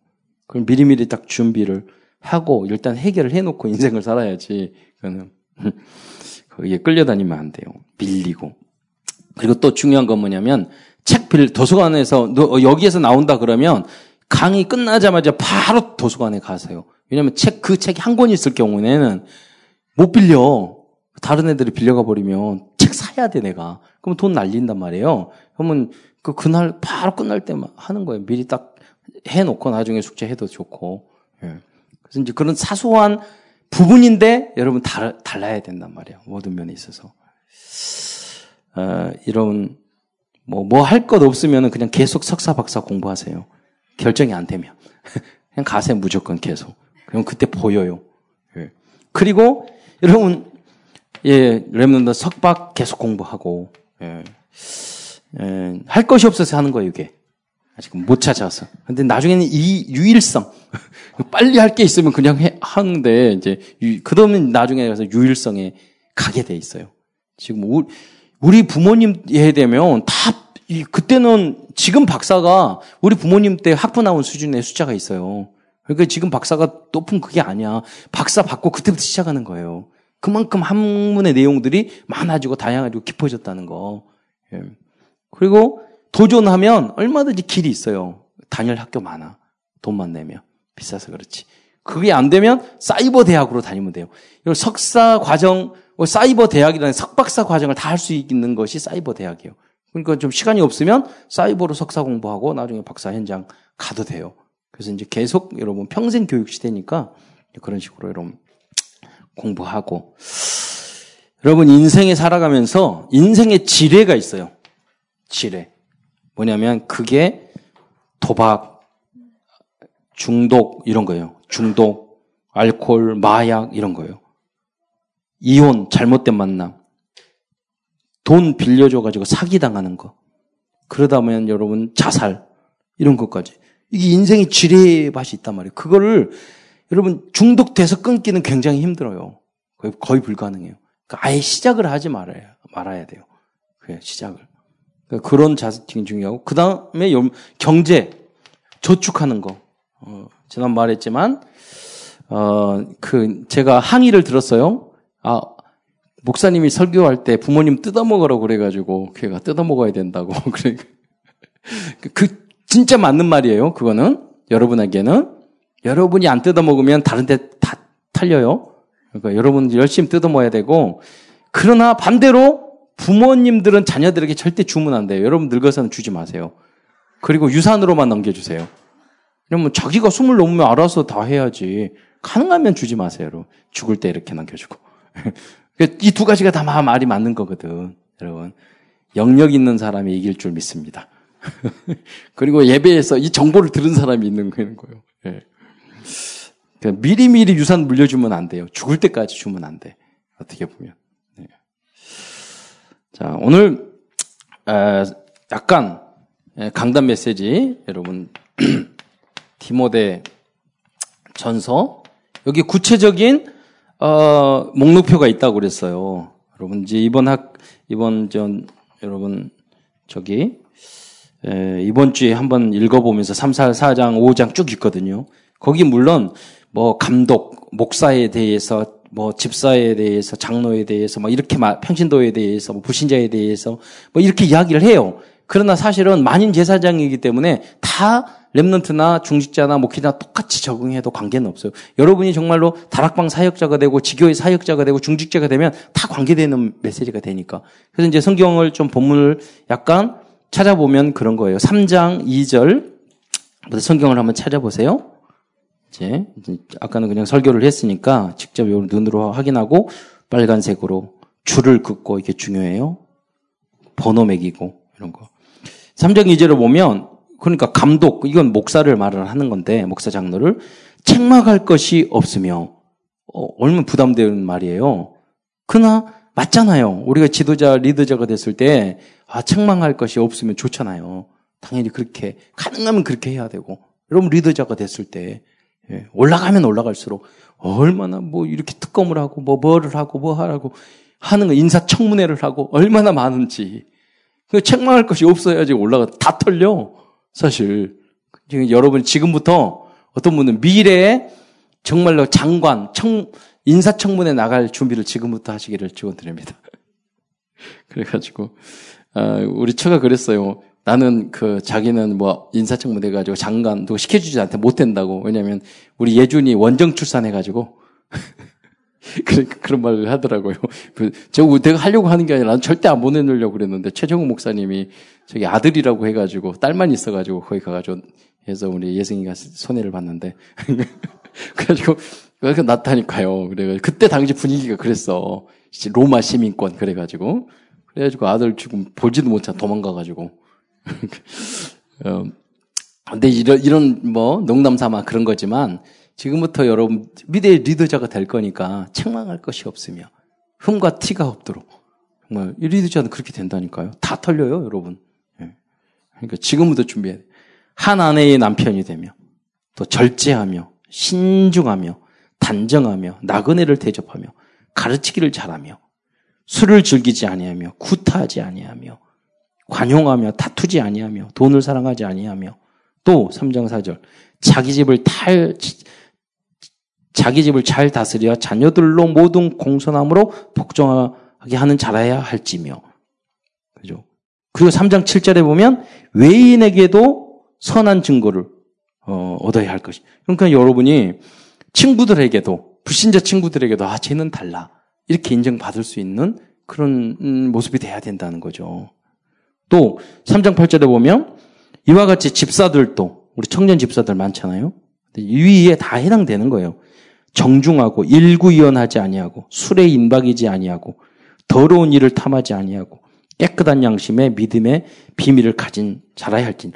그럼 미리미리 딱 준비를 하고 일단 해결을 해놓고 인생을 살아야지. 그거는 *laughs* 거기에 끌려다니면 안 돼요. 밀리고. 그리고 또 중요한 건 뭐냐면 책 빌, 도서관에서 너, 여기에서 나온다 그러면 강의 끝나자마자 바로 도서관에 가세요. 왜냐면 책, 그 책이 한 권 있을 경우에는 못 빌려. 다른 애들이 빌려가 버리면 책 사야 돼, 내가. 그럼 돈 날린단 말이에요. 그러면 그, 그날 바로 끝날 때만 하는 거예요. 미리 딱 해놓고 나중에 숙제해도 좋고. 예. 그래서 이제 그런 사소한 부분인데 여러분 달, 달라야 된단 말이에요. 모든 면에 있어서. 어, 이런 뭐 뭐 할 것 없으면 그냥 계속 석사 박사 공부하세요. 결정이 안 되면 *laughs* 그냥 가세요 무조건 계속. 그럼 그때 보여요. 예. 그리고 여러분 예 렘넌트 석박 계속 공부하고 예. 예, 할 것이 없어서 하는 거예요 이게. 아직 못 찾아서. 근데 나중에는 이 유일성 *laughs* 빨리 할 게 있으면 그냥 해, 하는데 이제 그러면 나중에 가서 유일성에 가게 돼 있어요. 지금 우리, 우리 부모님 에 되면 다 그때는 지금 박사가 우리 부모님 때 학부 나온 수준의 숫자가 있어요. 그러니까 지금 박사가 높은 그게 아니야. 박사 받고 그때부터 시작하는 거예요. 그만큼 한문의 내용들이 많아지고 다양해지고 깊어졌다는 거. 예. 그리고 도전하면 얼마든지 길이 있어요. 단일 학교 많아. 돈만 내면. 비싸서 그렇지. 그게 안 되면 사이버 대학으로 다니면 돼요. 석사 과정, 뭐 사이버 대학이라는 석박사 과정을 다 할 수 있는 것이 사이버 대학이에요. 그러니까 좀 시간이 없으면 사이버로 석사 공부하고 나중에 박사 현장 가도 돼요. 그래서 이제 계속 여러분 평생 교육 시대니까 그런 식으로 여러분 공부하고 여러분 인생에 살아가면서 인생의 지뢰가 있어요. 지뢰. 뭐냐면 그게 도박, 중독 이런 거예요. 중독, 알코올, 마약 이런 거예요. 이혼, 잘못된 만남. 돈 빌려줘가지고 사기당하는 거. 그러다 보면 여러분 자살, 이런 것까지. 이게 인생의 지뢰밭이 있단 말이에요. 그거를 여러분 중독돼서 끊기는 굉장히 힘들어요. 거의, 거의 불가능해요. 그러니까 아예 시작을 하지 말아야, 말아야 돼요. 그래, 시작을. 그러니까 그런 자세팅 중요하고, 그 다음에 경제, 저축하는 거. 어, 지난 말했지만, 어, 그, 제가 항의를 들었어요. 아, 목사님이 설교할 때 부모님 뜯어먹으라고 그래가지고, 걔가 뜯어먹어야 된다고. *laughs* 그, 진짜 맞는 말이에요. 그거는. 여러분에게는. 여러분이 안 뜯어먹으면 다른 데 다 탈려요. 그러니까 여러분 열심히 뜯어먹어야 되고, 그러나 반대로 부모님들은 자녀들에게 절대 주면 안 돼요. 여러분 늙어서는 주지 마세요. 그리고 유산으로만 넘겨주세요. 그러면 자기가 숨을 넘으면 알아서 다 해야지. 가능하면 주지 마세요, 여러분. 죽을 때 이렇게 남겨주고. 이 두 가지가 다 말이 맞는 거거든, 여러분. 영역 있는 사람이 이길 줄 믿습니다. *laughs* 그리고 예배에서 이 정보를 들은 사람이 있는 거예요. 예. 그러니까 미리미리 유산 물려주면 안 돼요. 죽을 때까지 주면 안 돼. 어떻게 보면. 네. 자, 오늘, 약간, 강단 메시지, 여러분, *clears throat* 디모데 전서, 여기 구체적인, 어, 목록표가 있다고 그랬어요. 여러분, 이제 이번 학, 이번 전, 여러분, 저기, 에, 이번 주에 한번 읽어보면서 3, 4, 4장, 5장 쭉 있거든요. 거기 물론 뭐 감독, 목사에 대해서 뭐 집사에 대해서 장로에 대해서 뭐 이렇게 평신도에 대해서 뭐 불신자에 대해서 뭐 이렇게 이야기를 해요. 그러나 사실은 만인 제사장이기 때문에 다 랩런트나 중직자나 목회자 똑같이 적응해도 관계는 없어요. 여러분이 정말로 다락방 사역자가 되고 지교의 사역자가 되고 중직자가 되면 다 관계되는 메시지가 되니까. 그래서 이제 성경을 좀 본문을 약간 찾아보면 그런 거예요. 3장 2절 성경을 한번 찾아보세요. 이제 아까는 그냥 설교를 했으니까 직접 눈으로 확인하고 빨간색으로 줄을 긋고 이게 중요해요. 번호 매기고 이런 거. 3장 2절을 보면 그러니까 감독 이건 목사를 말을 하는 건데 목사 장로를 책망할 것이 없으며 어, 얼마나 부담되는 말이에요. 그러나 맞잖아요. 우리가 지도자 리더자가 됐을 때 아, 책망할 것이 없으면 좋잖아요. 당연히 그렇게 가능하면 그렇게 해야 되고 여러분 리더자가 됐을 때 예, 올라가면 올라갈수록 얼마나 뭐 이렇게 특검을 하고 뭐 뭐를 하고 뭐 하라고 하는 거 인사청문회를 하고 얼마나 많은지 그 책망할 것이 없어야지 올라가 다 털려 사실 지금 여러분 지금부터 어떤 분은 미래에 정말로 장관 청 인사청문회 나갈 준비를 지금부터 하시기를 축원드립니다. *laughs* 그래가지고 아, 우리 처가 그랬어요. 나는 그 자기는 뭐 인사청문회 가지고 장관도 시켜주지 않대 못 된다고. 왜냐면 우리 예준이 원정 출산해가지고 그런 그런 말을 하더라고요. 그, 저 내가 하려고 하는 게 아니라 난 절대 안 보내놓으려고 그랬는데 최정우 목사님이 저기 아들이라고 해가지고 딸만 있어가지고 거기 가가지고 해서 우리 예승이가 손해를 봤는데 *laughs* 그래가지고 그래서 났다니까요. 그래가지고 그때 당시 분위기가 그랬어. 로마 시민권 그래가지고 그래가지고 아들 지금 보지도 못해 도망가가지고 *laughs* 어, 근데 이런, 이런 뭐 농담 삼아 그런 거지만 지금부터 여러분 미래의 리더자가 될 거니까 책망할 것이 없으며 흠과 티가 없도록 정말 이 리더자는 그렇게 된다니까요. 다 털려요, 여러분. 예. 그러니까 지금부터 준비해야 돼. 한 아내의 남편이 되며 또 절제하며 신중하며 단정하며 나그네를 대접하며 가르치기를 잘하며 술을 즐기지 아니하며 구타하지 아니하며 관용하며 다투지 아니하며 돈을 사랑하지 아니하며 또 3장 4절 자기 집을 탈 자기 집을 잘 다스려 자녀들로 모든 공손함으로 복종하게 하는 자라야 할지며. 그죠? 그리고 3장 7절에 보면 외인에게도 선한 증거를 어, 얻어야 할 것이. 그러니까 여러분이 친구들에게도 불신자 친구들에게도 아 쟤는 달라 이렇게 인정받을 수 있는 그런 음, 모습이 돼야 된다는 거죠. 또 3장 8절에 보면 이와 같이 집사들도 우리 청년 집사들 많잖아요. 위에 다 해당되는 거예요. 정중하고 일구이연하지 아니하고 술에 인박이지 아니하고 더러운 일을 탐하지 아니하고 깨끗한 양심에 믿음의 비밀을 가진 자라야 할지.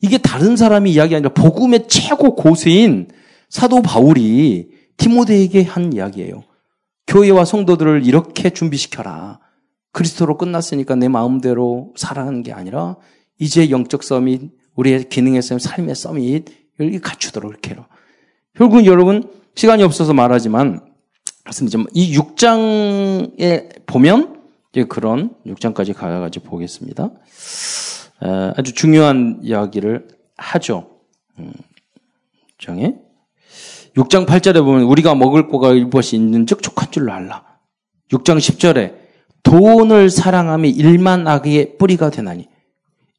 이게 다른 사람이 이야기 아니라 복음의 최고 고수인 사도 바울이 티모데에게 한 이야기예요. 교회와 성도들을 이렇게 준비시켜라. 그리스도로 끝났으니까 내 마음대로 살아가는 게 아니라 이제 영적 서밋, 우리의 기능의 서밋, 삶의 서밋, 을 갖추도록 이렇게 해라. 결국은 여러분, 시간이 없어서 말하지만, 이 6장에 보면, 이제 그런 6장까지 가가지고 보겠습니다. 아주 중요한 이야기를 하죠. 음, 장에 6장 8절에 보면 우리가 먹을 거가 일것이 있는 즉 족한 줄로 알라. 6장 10절에 돈을 사랑함이 일만 악의 뿌리가 되나니.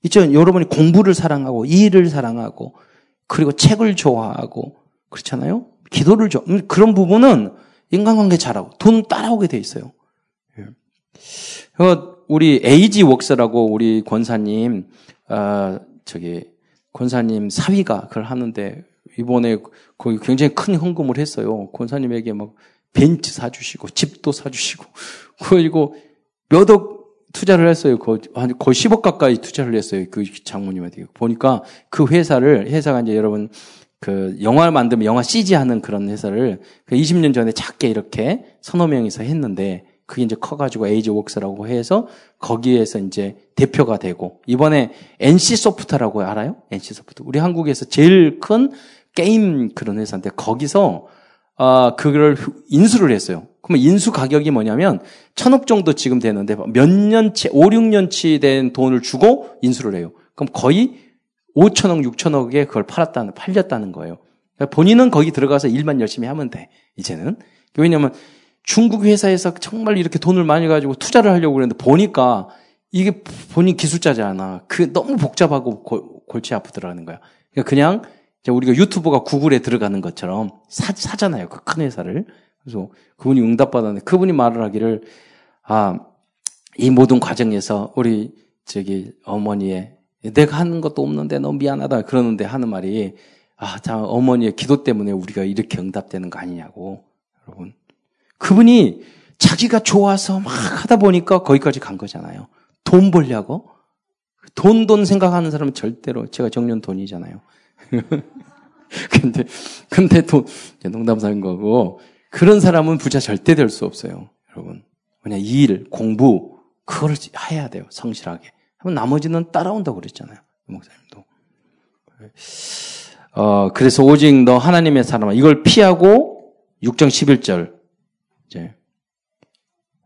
이죠 여러분이 공부를 사랑하고 일을 사랑하고 그리고 책을 좋아하고 그렇잖아요. 기도를 좋아. 음, 그런 부분은 인간관계 잘하고 돈 따라오게 돼 있어요. 예. 우리 에이지 웍스라고 우리 권사님 아 저기 권사님 사위가 그걸 하는데 이번에 거기 굉장히 큰 헌금을 했어요. 권사님에게 막 벤츠 사주시고 집도 사주시고 *laughs* 그리고 몇억 투자를 했어요. 거의, 거의 10억 가까이 투자를 했어요. 그 장모님한테. 보니까 그 회사를, 회사가 이제 여러분, 그 영화를 만들면 영화 CG 하는 그런 회사를 그 20년 전에 작게 이렇게 서너 명이서 했는데 그게 이제 커가지고 에이지 웍스라고 해서 거기에서 이제 대표가 되고 이번에 NC 소프트라고 알아요? NC 소프트. 우리 한국에서 제일 큰 게임 그런 회사인데 거기서 아 그걸 인수를 했어요. 그러면 인수 가격이 뭐냐면 천억 정도 지금 되는데 몇 년치 5, 6년치 된 돈을 주고 인수를 해요. 그럼 거의 5천억, 6천억에 그걸 팔았다는 팔렸다는 거예요. 그러니까 본인은 거기 들어가서 일만 열심히 하면 돼. 이제는 왜냐하면 중국 회사에서 정말 이렇게 돈을 많이 가지고 투자를 하려고 그랬는데 보니까 이게 본인 기술자잖아. 그 너무 복잡하고 골 치 아프더라는 거야. 그러니까 그냥 우리가 유튜브가 구글에 들어가는 것처럼 사, 사잖아요. 그 큰 회사를. 그래서 그분이 응답받았는데 그분이 말을 하기를 아, 이 모든 과정에서 우리 저기 어머니의 내가 하는 것도 없는데 너무 미안하다 그러는데 하는 말이 아, 자, 어머니의 기도 때문에 우리가 이렇게 응답되는 거 아니냐고. 여러분. 그분이 자기가 좋아서 막 하다 보니까 거기까지 간 거잖아요. 돈 벌려고? 돈, 돈 생각하는 사람은 절대로, 제가 정년 돈이잖아요. *laughs* 근데, 근데 돈, 농담사인 거고, 그런 사람은 부자 절대 될 수 없어요. 여러분. 그냥 일, 공부, 그걸 해야 돼요. 성실하게. 하면 나머지는 따라온다고 그랬잖아요. 목사님도. 어, 그래서 오직 너 하나님의 사람아, 이걸 피하고 6장 11절, 이제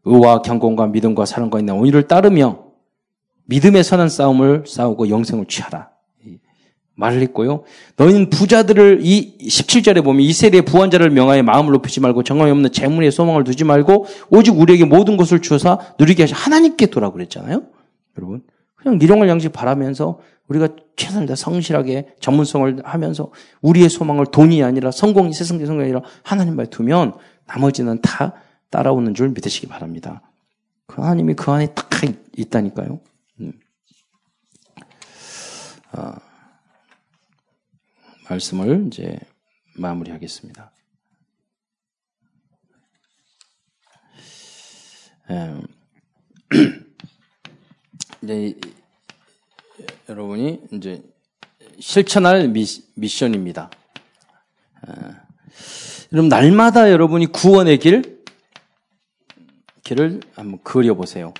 의와 경공과 믿음과 사랑과 있는 온유를 따르며 믿음의 선한 싸움을 싸우고 영생을 취하라. 말을 했고요. 너희는 부자들을 이 17절에 보면 이 세대의 부한자를 명하여 마음을 높이지 말고 정함이 없는 재물에 소망을 두지 말고 오직 우리에게 모든 것을 주어서 누리게 하시 하나님께 돌아 그랬잖아요. 여러분. 그냥 일용할 양식 바라면서 우리가 최선을 다 성실하게 전문성을 하면서 우리의 소망을 돈이 아니라 성공이 세상의 성공이 아니라 하나님만 두면 나머지는 다 따라오는 줄 믿으시기 바랍니다. 그 하나님이 그 안에 딱 있다니까요. 음. 아, 말씀을 이제 마무리하겠습니다. 음, *clears throat* 이제 여러분이 이제 실천할 미, 미션입니다. 아, 여러분 날마다 여러분이 구원의 길 길을 한번 그려 보세요.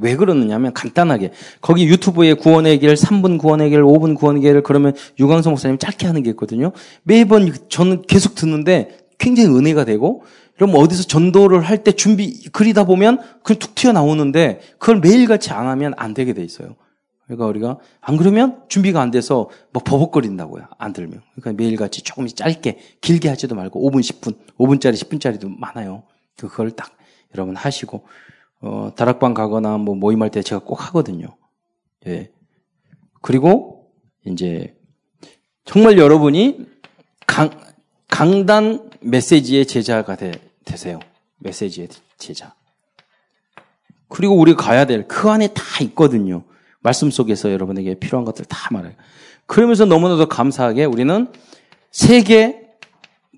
왜 그러느냐면 간단하게 거기 유튜브에 구원의 길, 3분 구원의 길, 5분 구원의 길 그러면 유광성 목사님 짧게 하는 게 있거든요. 매번 저는 계속 듣는데 굉장히 은혜가 되고 그럼 어디서 전도를 할 때 준비 그리다 보면 그냥 툭 튀어나오는데 그걸 매일같이 안 하면 안 되게 돼 있어요. 그러니까 우리가 안 그러면 준비가 안 돼서 뭐 버벅거린다고요. 안 들면. 그러니까 매일같이 조금씩 짧게 길게 하지도 말고 5분, 10분, 5분짜리, 10분짜리도 많아요. 그걸 딱 여러분 하시고 어, 다락방 가거나 뭐 모임할 때 제가 꼭 하거든요. 예. 그리고 이제 정말 여러분이 강, 강단 메시지의 제자가 되, 되세요. 메시지의 제자. 그리고 우리가 가야 될 그 안에 다 있거든요. 말씀 속에서 여러분에게 필요한 것들 다 말해요. 그러면서 너무나도 감사하게 우리는 세계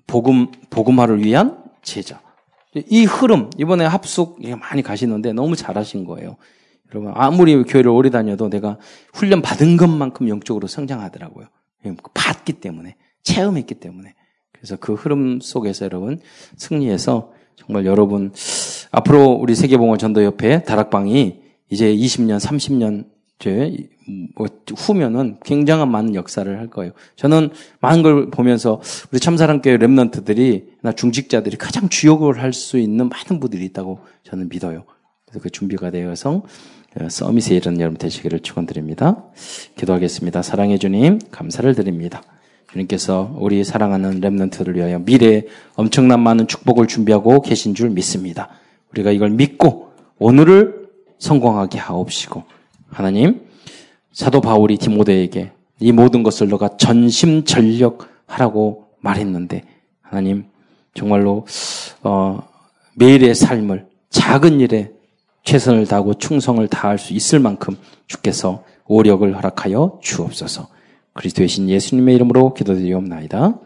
복음 복음화를 위한 제자. 이 흐름 이번에 합숙 많이 가시는데 너무 잘하신 거예요. 여러분 아무리 교회를 오래 다녀도 내가 훈련 받은 것만큼 영적으로 성장하더라고요. 받기 때문에 체험했기 때문에 그래서 그 흐름 속에서 여러분 승리해서 정말 여러분 앞으로 우리 세계봉헌 전도협회 다락방이 이제 20년, 30년 뭐 후면은 굉장한 많은 역사를 할 거예요. 저는 많은 걸 보면서 우리 참사랑교회 랩런트들이 나 중직자들이 가장 주역을 할 수 있는 많은 분들이 있다고 저는 믿어요. 그래서 그 준비가 되어서 어, 서밋에 이런 여러분 되시기를 축원드립니다. 기도하겠습니다. 사랑해 주님 감사를 드립니다. 주님께서 우리 사랑하는 랩런트를 위하여 미래에 엄청난 많은 축복을 준비하고 계신 줄 믿습니다. 우리가 이걸 믿고 오늘을 성공하게 하옵시고 하나님 사도 바울이 디모데에게 이 모든 것을 너가 전심전력하라고 말했는데 하나님 정말로 어, 매일의 삶을 작은 일에 최선을 다하고 충성을 다할 수 있을 만큼 주께서 오력을 허락하여 주옵소서. 그리스도의 신 예수님의 이름으로 기도드리옵나이다.